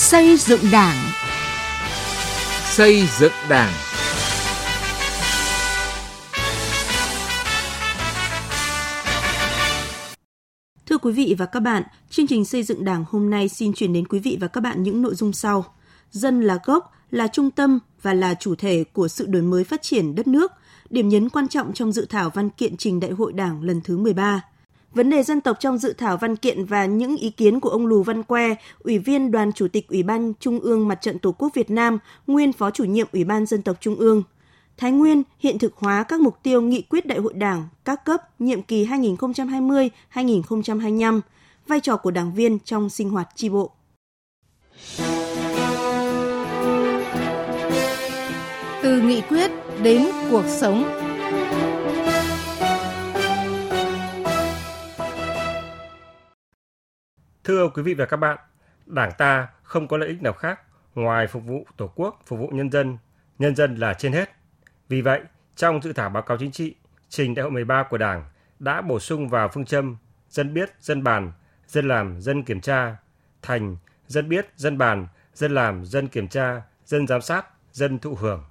Xây dựng Đảng. Xây dựng Đảng. Thưa quý vị và các bạn, chương trình xây dựng Đảng hôm nay xin chuyển đến quý vị và các bạn những nội dung sau. Dân là gốc, là trung tâm và là chủ thể của sự đổi mới phát triển đất nước, điểm nhấn quan trọng trong dự thảo văn kiện trình Đại hội Đảng lần thứ 13. Vấn đề dân tộc trong dự thảo văn kiện và những ý kiến của ông Lù Văn Que, Ủy viên Đoàn Chủ tịch Ủy ban Trung ương Mặt trận Tổ quốc Việt Nam, nguyên Phó chủ nhiệm Ủy ban Dân tộc Trung ương. Thái Nguyên hiện thực hóa các mục tiêu nghị quyết Đại hội Đảng các cấp nhiệm kỳ 2020-2025, vai trò của đảng viên trong sinh hoạt tri bộ. Từ nghị quyết đến cuộc sống. Thưa quý vị và các bạn, Đảng ta không có lợi ích nào khác ngoài phục vụ Tổ quốc, phục vụ nhân dân, nhân dân là trên hết. Vì vậy, trong dự thảo báo cáo chính trị trình đại hội 13 của Đảng đã bổ sung vào phương châm dân biết, dân bàn, dân làm, dân kiểm tra, thành dân biết, dân bàn, dân làm, dân kiểm tra, dân giám sát, dân thụ hưởng.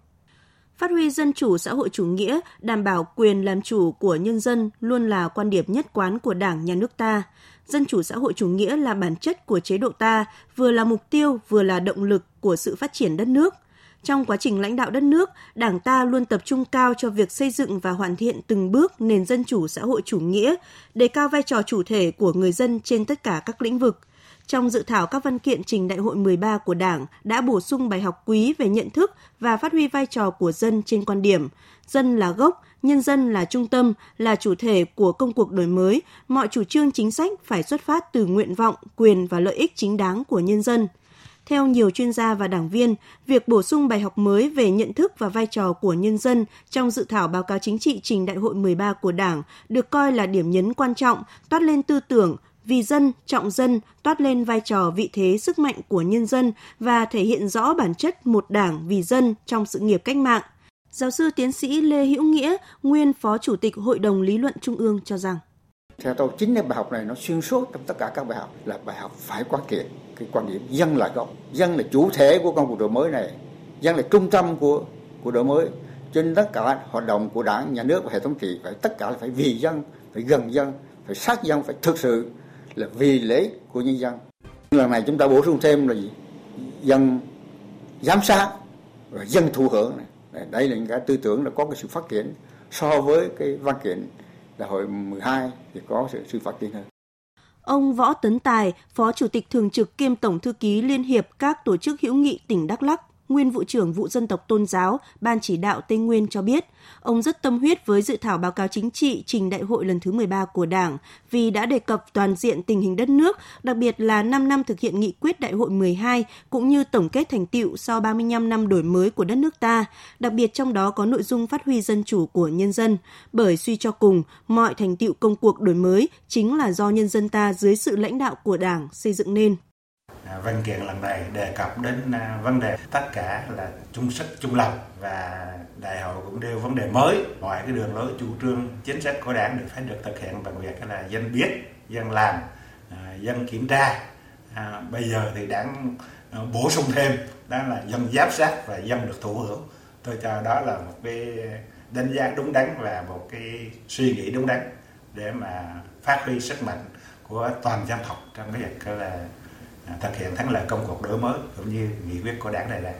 Phát huy dân chủ xã hội chủ nghĩa, đảm bảo quyền làm chủ của nhân dân luôn là quan điểm nhất quán của Đảng, Nhà nước ta. Dân chủ xã hội chủ nghĩa là bản chất của chế độ ta, vừa là mục tiêu, vừa là động lực của sự phát triển đất nước. Trong quá trình lãnh đạo đất nước, Đảng ta luôn tập trung cao cho việc xây dựng và hoàn thiện từng bước nền dân chủ xã hội chủ nghĩa, đề cao vai trò chủ thể của người dân trên tất cả các lĩnh vực. Trong dự thảo các văn kiện trình đại hội 13 của Đảng đã bổ sung bài học quý về nhận thức và phát huy vai trò của dân trên quan điểm dân là gốc, nhân dân là trung tâm, là chủ thể của công cuộc đổi mới, mọi chủ trương chính sách phải xuất phát từ nguyện vọng, quyền và lợi ích chính đáng của nhân dân. Theo nhiều chuyên gia và đảng viên, việc bổ sung bài học mới về nhận thức và vai trò của nhân dân trong dự thảo báo cáo chính trị trình đại hội 13 của Đảng được coi là điểm nhấn quan trọng, toát lên tư tưởng, vì dân, trọng dân, toát lên vai trò vị thế sức mạnh của nhân dân và thể hiện rõ bản chất một đảng vì dân trong sự nghiệp cách mạng. Giáo sư tiến sĩ Lê Hữu Nghĩa, nguyên Phó Chủ tịch Hội đồng Lý luận Trung ương cho rằng theo tôi chính cái bài học này nó xuyên suốt trong tất cả các bài học là bài học phải quán triệt cái quan điểm dân là gốc, dân là chủ thể của công cuộc đổi mới này, dân là trung tâm của của đổi mới. Trên tất cả hoạt động của đảng, nhà nước và hệ thống trị phải tất cả là phải vì dân, phải gần dân, phải sát dân, phải thực sự là vì lễ của nhân dân. Lần này chúng ta bổ sung thêm là gì? Dân giám sát và dân thụ hưởng này. Đây là những cái tư tưởng là có cái sự phát triển so với cái văn kiện đại hội 12 thì có sự, sự phát triển hơn. Ông Võ Tấn Tài, Phó Chủ tịch Thường trực kiêm Tổng Thư ký Liên hiệp các tổ chức hữu nghị tỉnh Đắk lắc nguyên vụ trưởng vụ dân tộc tôn giáo, Ban chỉ đạo Tây Nguyên cho biết, ông rất tâm huyết với dự thảo báo cáo chính trị trình đại hội lần thứ 13 của Đảng vì đã đề cập toàn diện tình hình đất nước, đặc biệt là 5 năm thực hiện nghị quyết đại hội 12 cũng như tổng kết thành tiệu sau 35 năm đổi mới của đất nước ta, đặc biệt trong đó có nội dung phát huy dân chủ của nhân dân, bởi suy cho cùng, mọi thành tiệu công cuộc đổi mới chính là do nhân dân ta dưới sự lãnh đạo của Đảng xây dựng nên. À, văn kiện lần này đề cập đến à, vấn đề tất cả là chung sức chung lòng và đại hội cũng nêu vấn đề mới. Mọi cái đường lối chủ trương chính sách của đảng được phải được thực hiện bằng việc là dân biết dân làm à, dân kiểm tra. À, bây giờ thì đảng bổ sung thêm đó là dân giám sát và dân được thụ hưởng. Tôi cho đó là một cái đánh giá đúng đắn và một cái suy nghĩ đúng đắn để mà phát huy sức mạnh của toàn dân tộc trong cái việc là thực hiện thắng lợi công cuộc đổi mới cũng như nghị quyết của đảng đề ra.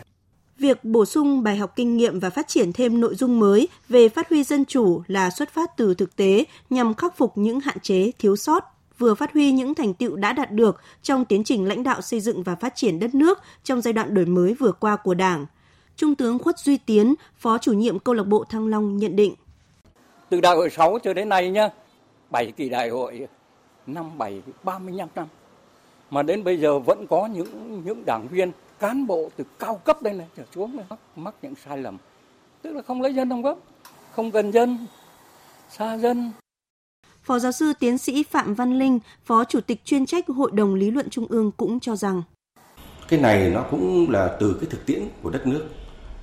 Việc bổ sung bài học kinh nghiệm và phát triển thêm nội dung mới về phát huy dân chủ là xuất phát từ thực tế nhằm khắc phục những hạn chế, thiếu sót, vừa phát huy những thành tựu đã đạt được trong tiến trình lãnh đạo xây dựng và phát triển đất nước trong giai đoạn đổi mới vừa qua của Đảng. Trung tướng Khuất Duy Tiến, Phó chủ nhiệm câu lạc bộ Thăng Long nhận định. Từ đại hội 6 cho đến nay nhá, 7 kỳ đại hội, năm 7, 35 năm mà đến bây giờ vẫn có những những đảng viên cán bộ từ cao cấp đây này trở xuống này, mắc những sai lầm. Tức là không lấy dân làm gốc không gần dân xa dân. Phó giáo sư tiến sĩ Phạm Văn Linh, Phó Chủ tịch chuyên trách Hội đồng Lý luận Trung ương cũng cho rằng. Cái này nó cũng là từ cái thực tiễn của đất nước.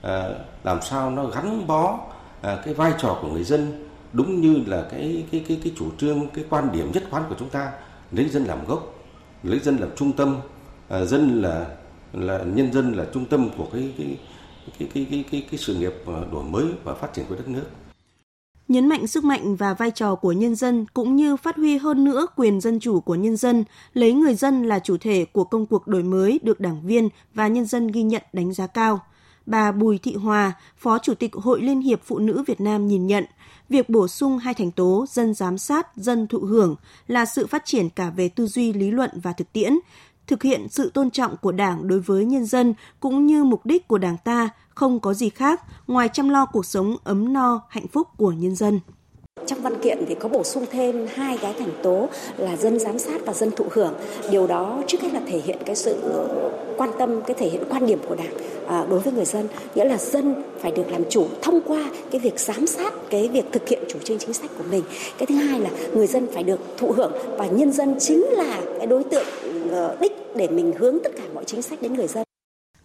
À, làm sao nó gắn bó à, cái vai trò của người dân đúng như là cái cái cái cái chủ trương cái quan điểm nhất quán của chúng ta lấy dân làm gốc lấy dân làm trung tâm à, dân là là nhân dân là trung tâm của cái cái cái cái cái cái, cái sự nghiệp à, đổi mới và phát triển của đất nước nhấn mạnh sức mạnh và vai trò của nhân dân cũng như phát huy hơn nữa quyền dân chủ của nhân dân, lấy người dân là chủ thể của công cuộc đổi mới được đảng viên và nhân dân ghi nhận đánh giá cao. Bà Bùi Thị Hòa, Phó Chủ tịch Hội Liên hiệp Phụ nữ Việt Nam nhìn nhận, việc bổ sung hai thành tố dân giám sát, dân thụ hưởng là sự phát triển cả về tư duy lý luận và thực tiễn, thực hiện sự tôn trọng của Đảng đối với nhân dân cũng như mục đích của Đảng ta không có gì khác ngoài chăm lo cuộc sống ấm no, hạnh phúc của nhân dân. Trong văn kiện thì có bổ sung thêm hai cái thành tố là dân giám sát và dân thụ hưởng. Điều đó trước hết là thể hiện cái sự quan tâm, cái thể hiện quan điểm của Đảng à, đối với người dân, nghĩa là dân phải được làm chủ thông qua cái việc giám sát cái việc thực hiện chủ trương chính sách của mình. Cái thứ hai là người dân phải được thụ hưởng và nhân dân chính là cái đối tượng ờ, đích để mình hướng tất cả mọi chính sách đến người dân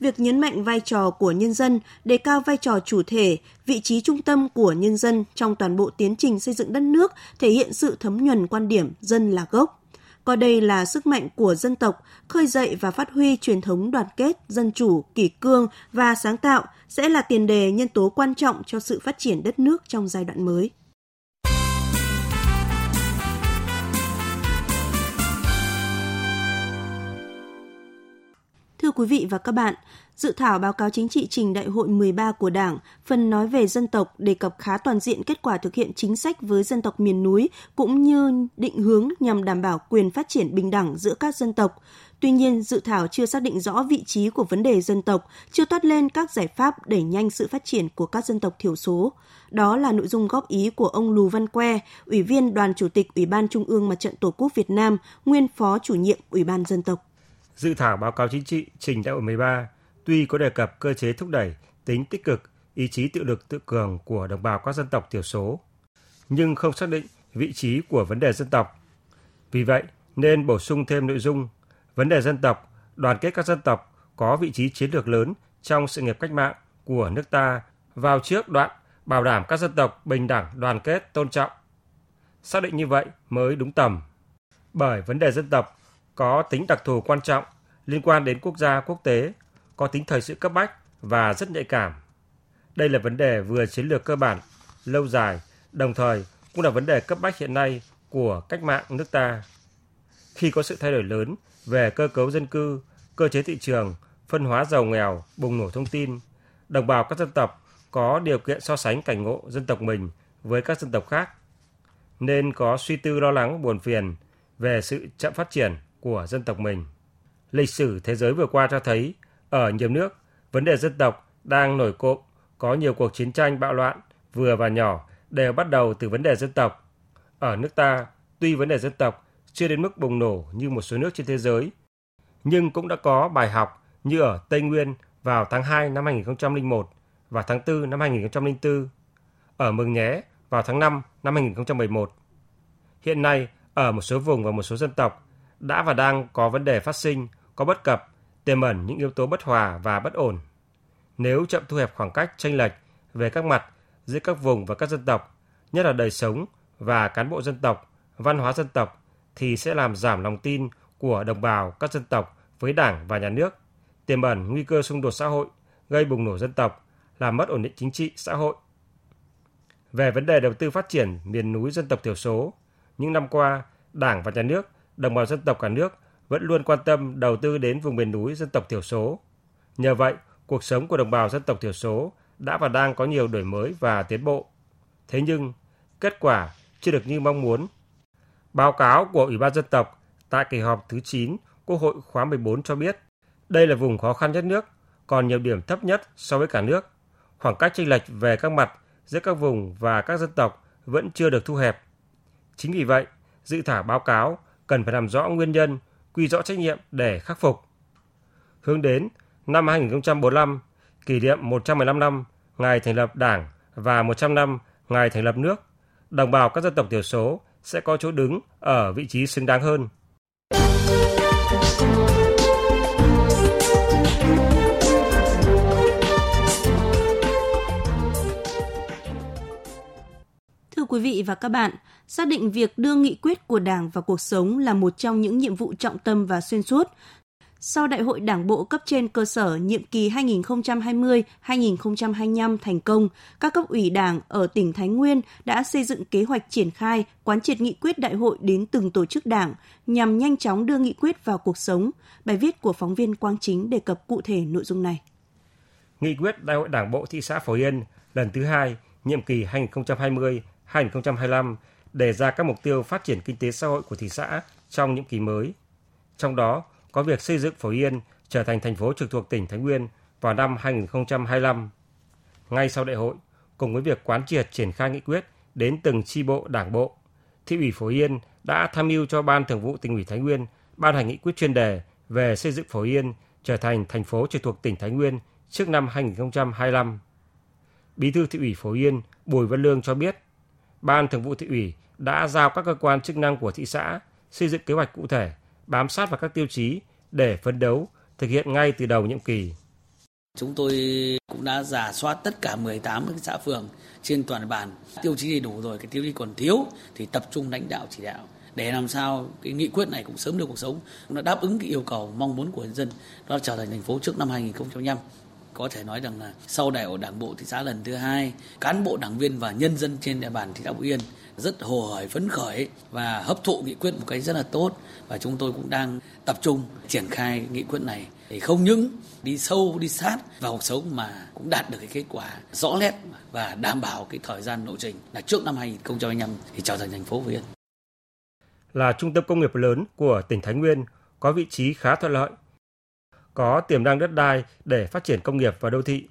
việc nhấn mạnh vai trò của nhân dân, đề cao vai trò chủ thể, vị trí trung tâm của nhân dân trong toàn bộ tiến trình xây dựng đất nước thể hiện sự thấm nhuần quan điểm dân là gốc. Coi đây là sức mạnh của dân tộc, khơi dậy và phát huy truyền thống đoàn kết, dân chủ, kỷ cương và sáng tạo sẽ là tiền đề nhân tố quan trọng cho sự phát triển đất nước trong giai đoạn mới. Thưa quý vị và các bạn, dự thảo báo cáo chính trị trình đại hội 13 của Đảng, phần nói về dân tộc đề cập khá toàn diện kết quả thực hiện chính sách với dân tộc miền núi cũng như định hướng nhằm đảm bảo quyền phát triển bình đẳng giữa các dân tộc. Tuy nhiên, dự thảo chưa xác định rõ vị trí của vấn đề dân tộc, chưa toát lên các giải pháp đẩy nhanh sự phát triển của các dân tộc thiểu số. Đó là nội dung góp ý của ông Lù Văn Que, Ủy viên Đoàn Chủ tịch Ủy ban Trung ương Mặt trận Tổ quốc Việt Nam, nguyên Phó chủ nhiệm Ủy ban Dân tộc. Dự thảo báo cáo chính trị trình đại hội 13 tuy có đề cập cơ chế thúc đẩy tính tích cực, ý chí tự lực tự cường của đồng bào các dân tộc thiểu số, nhưng không xác định vị trí của vấn đề dân tộc. Vì vậy, nên bổ sung thêm nội dung vấn đề dân tộc, đoàn kết các dân tộc có vị trí chiến lược lớn trong sự nghiệp cách mạng của nước ta vào trước đoạn bảo đảm các dân tộc bình đẳng, đoàn kết, tôn trọng. Xác định như vậy mới đúng tầm. Bởi vấn đề dân tộc có tính đặc thù quan trọng liên quan đến quốc gia quốc tế, có tính thời sự cấp bách và rất nhạy cảm. Đây là vấn đề vừa chiến lược cơ bản, lâu dài, đồng thời cũng là vấn đề cấp bách hiện nay của cách mạng nước ta. Khi có sự thay đổi lớn về cơ cấu dân cư, cơ chế thị trường, phân hóa giàu nghèo, bùng nổ thông tin, đồng bào các dân tộc có điều kiện so sánh cảnh ngộ dân tộc mình với các dân tộc khác, nên có suy tư lo lắng buồn phiền về sự chậm phát triển của dân tộc mình. Lịch sử thế giới vừa qua cho thấy, ở nhiều nước, vấn đề dân tộc đang nổi cộm, có nhiều cuộc chiến tranh bạo loạn, vừa và nhỏ, đều bắt đầu từ vấn đề dân tộc. Ở nước ta, tuy vấn đề dân tộc chưa đến mức bùng nổ như một số nước trên thế giới, nhưng cũng đã có bài học như ở Tây Nguyên vào tháng 2 năm 2001 và tháng 4 năm 2004, ở Mường Nhé vào tháng 5 năm 2011. Hiện nay, ở một số vùng và một số dân tộc, đã và đang có vấn đề phát sinh, có bất cập, tiềm ẩn những yếu tố bất hòa và bất ổn. Nếu chậm thu hẹp khoảng cách tranh lệch về các mặt giữa các vùng và các dân tộc, nhất là đời sống và cán bộ dân tộc, văn hóa dân tộc, thì sẽ làm giảm lòng tin của đồng bào các dân tộc với đảng và nhà nước, tiềm ẩn nguy cơ xung đột xã hội, gây bùng nổ dân tộc, làm mất ổn định chính trị xã hội. Về vấn đề đầu tư phát triển miền núi dân tộc thiểu số, những năm qua, Đảng và Nhà nước đồng bào dân tộc cả nước vẫn luôn quan tâm đầu tư đến vùng miền núi dân tộc thiểu số. Nhờ vậy, cuộc sống của đồng bào dân tộc thiểu số đã và đang có nhiều đổi mới và tiến bộ. Thế nhưng, kết quả chưa được như mong muốn. Báo cáo của Ủy ban dân tộc tại kỳ họp thứ 9 Quốc hội khóa 14 cho biết, đây là vùng khó khăn nhất nước, còn nhiều điểm thấp nhất so với cả nước. Khoảng cách chênh lệch về các mặt giữa các vùng và các dân tộc vẫn chưa được thu hẹp. Chính vì vậy, dự thảo báo cáo cần phải làm rõ nguyên nhân, quy rõ trách nhiệm để khắc phục. Hướng đến năm 2045, kỷ niệm 115 năm ngày thành lập Đảng và 100 năm ngày thành lập nước, đồng bào các dân tộc thiểu số sẽ có chỗ đứng ở vị trí xứng đáng hơn. Thưa quý vị và các bạn, xác định việc đưa nghị quyết của Đảng vào cuộc sống là một trong những nhiệm vụ trọng tâm và xuyên suốt. sau Đại hội Đảng bộ cấp trên cơ sở nhiệm kỳ 2020-2025 thành công, các cấp ủy Đảng ở tỉnh Thái Nguyên đã xây dựng kế hoạch triển khai, quán triệt nghị quyết đại hội đến từng tổ chức Đảng nhằm nhanh chóng đưa nghị quyết vào cuộc sống. Bài viết của phóng viên Quang Chính đề cập cụ thể nội dung này. Nghị quyết Đại hội Đảng bộ thị xã Phổ Yên lần thứ hai, nhiệm kỳ 2020-2025 đề ra các mục tiêu phát triển kinh tế xã hội của thị xã trong nhiệm kỳ mới. Trong đó có việc xây dựng Phổ Yên trở thành thành phố trực thuộc tỉnh Thái Nguyên vào năm 2025. Ngay sau đại hội, cùng với việc quán triệt triển khai nghị quyết đến từng chi bộ đảng bộ, thị ủy Phổ Yên đã tham mưu cho Ban Thường vụ tỉnh ủy Thái Nguyên ban hành nghị quyết chuyên đề về xây dựng Phổ Yên trở thành thành phố trực thuộc tỉnh Thái Nguyên trước năm 2025. Bí thư thị ủy Phổ Yên Bùi Văn Lương cho biết, Ban Thường vụ thị ủy đã giao các cơ quan chức năng của thị xã xây dựng kế hoạch cụ thể, bám sát vào các tiêu chí để phấn đấu thực hiện ngay từ đầu nhiệm kỳ. Chúng tôi cũng đã giả soát tất cả 18 xã phường trên toàn bản. Tiêu chí đầy đủ rồi, cái tiêu chí còn thiếu thì tập trung lãnh đạo chỉ đạo để làm sao cái nghị quyết này cũng sớm được cuộc sống, nó đáp ứng cái yêu cầu mong muốn của nhân dân, đó là trở thành thành phố trước năm 2025 có thể nói rằng là sau đại hội đảng bộ thị xã lần thứ hai cán bộ đảng viên và nhân dân trên địa bàn thị xã Phú Yên rất hồ hởi phấn khởi và hấp thụ nghị quyết một cách rất là tốt và chúng tôi cũng đang tập trung triển khai nghị quyết này để không những đi sâu đi sát vào cuộc sống mà cũng đạt được cái kết quả rõ nét và đảm bảo cái thời gian lộ trình là trước năm 2025 thì trở thành thành phố Phú Yên. Là trung tâm công nghiệp lớn của tỉnh Thái Nguyên, có vị trí khá thuận lợi có tiềm năng đất đai để phát triển công nghiệp và đô thị.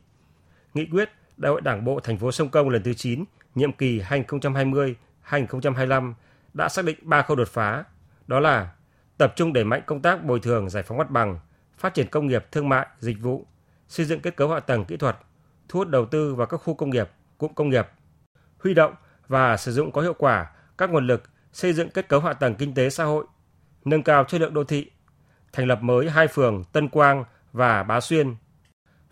Nghị quyết Đại hội Đảng bộ thành phố Sông Công lần thứ 9, nhiệm kỳ 2020-2025 đã xác định ba khâu đột phá, đó là tập trung đẩy mạnh công tác bồi thường giải phóng mặt bằng, phát triển công nghiệp, thương mại, dịch vụ, xây dựng kết cấu hạ tầng kỹ thuật, thu hút đầu tư vào các khu công nghiệp, cụm công nghiệp, huy động và sử dụng có hiệu quả các nguồn lực xây dựng kết cấu hạ tầng kinh tế xã hội, nâng cao chất lượng đô thị, thành lập mới hai phường Tân Quang và Bá Xuyên.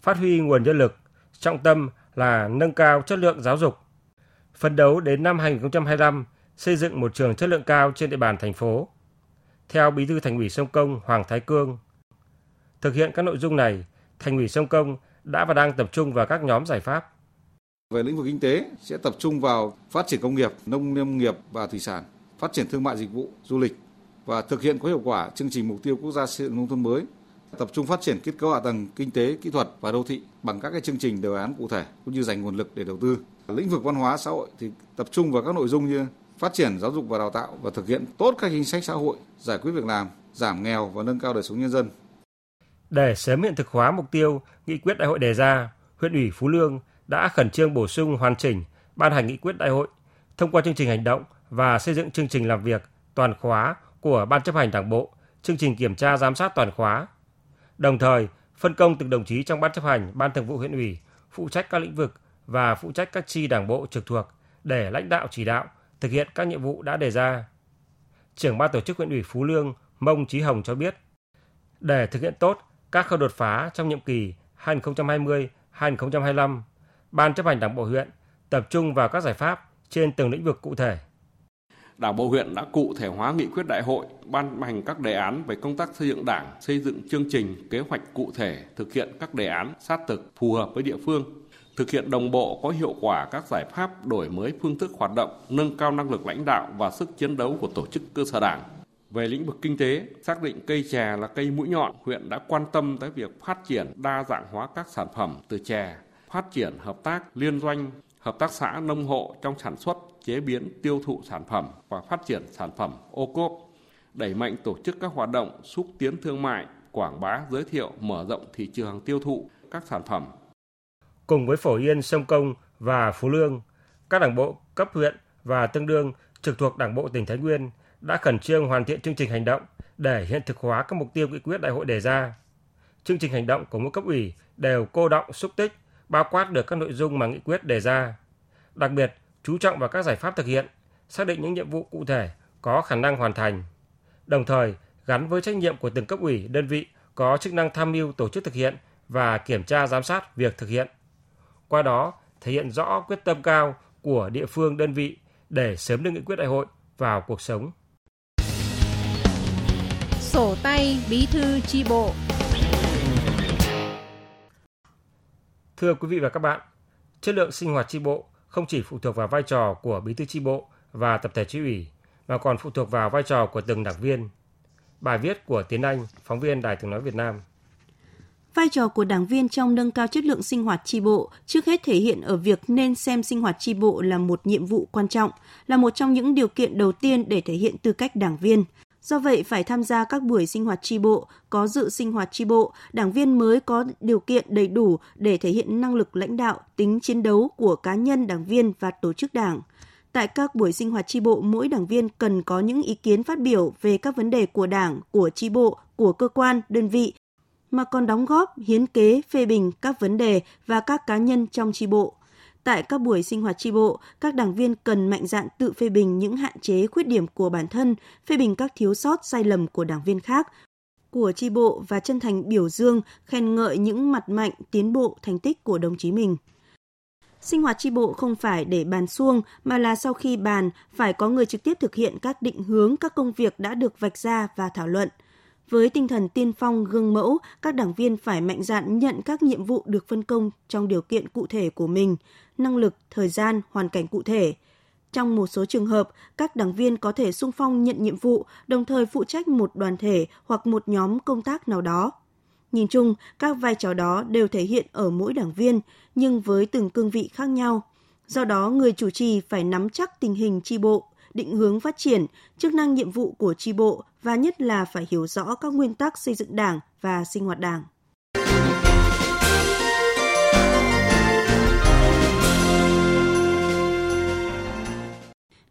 Phát huy nguồn nhân lực, trọng tâm là nâng cao chất lượng giáo dục. Phấn đấu đến năm 2025 xây dựng một trường chất lượng cao trên địa bàn thành phố. Theo Bí thư Thành ủy Sông Công Hoàng Thái Cương, thực hiện các nội dung này, Thành ủy Sông Công đã và đang tập trung vào các nhóm giải pháp. Về lĩnh vực kinh tế sẽ tập trung vào phát triển công nghiệp, nông lâm nghiệp và thủy sản, phát triển thương mại dịch vụ, du lịch, và thực hiện có hiệu quả chương trình mục tiêu quốc gia xây dựng nông thôn mới, tập trung phát triển kết cấu hạ tầng kinh tế, kỹ thuật và đô thị bằng các cái chương trình đề án cụ thể cũng như dành nguồn lực để đầu tư. Lĩnh vực văn hóa xã hội thì tập trung vào các nội dung như phát triển giáo dục và đào tạo và thực hiện tốt các chính sách xã hội, giải quyết việc làm, giảm nghèo và nâng cao đời sống nhân dân. Để sớm hiện thực hóa mục tiêu, nghị quyết đại hội đề ra, huyện ủy phú lương đã khẩn trương bổ sung hoàn chỉnh ban hành nghị quyết đại hội, thông qua chương trình hành động và xây dựng chương trình làm việc toàn khóa của Ban chấp hành Đảng bộ, chương trình kiểm tra giám sát toàn khóa. Đồng thời, phân công từng đồng chí trong Ban chấp hành, Ban thường vụ huyện ủy phụ trách các lĩnh vực và phụ trách các chi đảng bộ trực thuộc để lãnh đạo chỉ đạo thực hiện các nhiệm vụ đã đề ra. Trưởng ban tổ chức huyện ủy Phú Lương Mông Chí Hồng cho biết, để thực hiện tốt các khâu đột phá trong nhiệm kỳ 2020-2025, Ban chấp hành Đảng bộ huyện tập trung vào các giải pháp trên từng lĩnh vực cụ thể Đảng bộ huyện đã cụ thể hóa nghị quyết đại hội, ban hành các đề án về công tác xây dựng đảng, xây dựng chương trình, kế hoạch cụ thể, thực hiện các đề án sát thực phù hợp với địa phương, thực hiện đồng bộ có hiệu quả các giải pháp đổi mới phương thức hoạt động, nâng cao năng lực lãnh đạo và sức chiến đấu của tổ chức cơ sở đảng. Về lĩnh vực kinh tế, xác định cây chè là cây mũi nhọn, huyện đã quan tâm tới việc phát triển đa dạng hóa các sản phẩm từ chè, phát triển hợp tác liên doanh, hợp tác xã nông hộ trong sản xuất, chế biến, tiêu thụ sản phẩm và phát triển sản phẩm ô cốp, đẩy mạnh tổ chức các hoạt động xúc tiến thương mại, quảng bá, giới thiệu, mở rộng thị trường tiêu thụ các sản phẩm. Cùng với Phổ Yên, Sông Công và Phú Lương, các đảng bộ cấp huyện và tương đương trực thuộc Đảng bộ tỉnh Thái Nguyên đã khẩn trương hoàn thiện chương trình hành động để hiện thực hóa các mục tiêu nghị quyết đại hội đề ra. Chương trình hành động của mỗi cấp ủy đều cô động xúc tích, bao quát được các nội dung mà nghị quyết đề ra. Đặc biệt, chú trọng vào các giải pháp thực hiện, xác định những nhiệm vụ cụ thể có khả năng hoàn thành. Đồng thời, gắn với trách nhiệm của từng cấp ủy, đơn vị có chức năng tham mưu tổ chức thực hiện và kiểm tra giám sát việc thực hiện. Qua đó, thể hiện rõ quyết tâm cao của địa phương đơn vị để sớm đưa nghị quyết đại hội vào cuộc sống. Sổ tay bí thư chi bộ. Thưa quý vị và các bạn, chất lượng sinh hoạt chi bộ không chỉ phụ thuộc vào vai trò của bí thư tri bộ và tập thể tri ủy mà còn phụ thuộc vào vai trò của từng đảng viên. Bài viết của Tiến Anh, phóng viên Đài Tiếng nói Việt Nam. Vai trò của đảng viên trong nâng cao chất lượng sinh hoạt tri bộ trước hết thể hiện ở việc nên xem sinh hoạt tri bộ là một nhiệm vụ quan trọng, là một trong những điều kiện đầu tiên để thể hiện tư cách đảng viên. Do vậy, phải tham gia các buổi sinh hoạt tri bộ, có dự sinh hoạt tri bộ, đảng viên mới có điều kiện đầy đủ để thể hiện năng lực lãnh đạo, tính chiến đấu của cá nhân đảng viên và tổ chức đảng. Tại các buổi sinh hoạt tri bộ, mỗi đảng viên cần có những ý kiến phát biểu về các vấn đề của đảng, của tri bộ, của cơ quan, đơn vị, mà còn đóng góp, hiến kế, phê bình các vấn đề và các cá nhân trong tri bộ. Tại các buổi sinh hoạt tri bộ, các đảng viên cần mạnh dạn tự phê bình những hạn chế, khuyết điểm của bản thân, phê bình các thiếu sót, sai lầm của đảng viên khác, của tri bộ và chân thành biểu dương, khen ngợi những mặt mạnh, tiến bộ, thành tích của đồng chí mình. Sinh hoạt tri bộ không phải để bàn xuông mà là sau khi bàn phải có người trực tiếp thực hiện các định hướng các công việc đã được vạch ra và thảo luận. Với tinh thần tiên phong gương mẫu, các đảng viên phải mạnh dạn nhận các nhiệm vụ được phân công trong điều kiện cụ thể của mình, năng lực, thời gian, hoàn cảnh cụ thể. Trong một số trường hợp, các đảng viên có thể sung phong nhận nhiệm vụ, đồng thời phụ trách một đoàn thể hoặc một nhóm công tác nào đó. Nhìn chung, các vai trò đó đều thể hiện ở mỗi đảng viên, nhưng với từng cương vị khác nhau. Do đó, người chủ trì phải nắm chắc tình hình tri bộ, định hướng phát triển, chức năng nhiệm vụ của tri bộ và nhất là phải hiểu rõ các nguyên tắc xây dựng đảng và sinh hoạt đảng.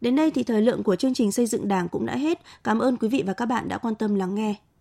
Đến đây thì thời lượng của chương trình xây dựng đảng cũng đã hết. Cảm ơn quý vị và các bạn đã quan tâm lắng nghe.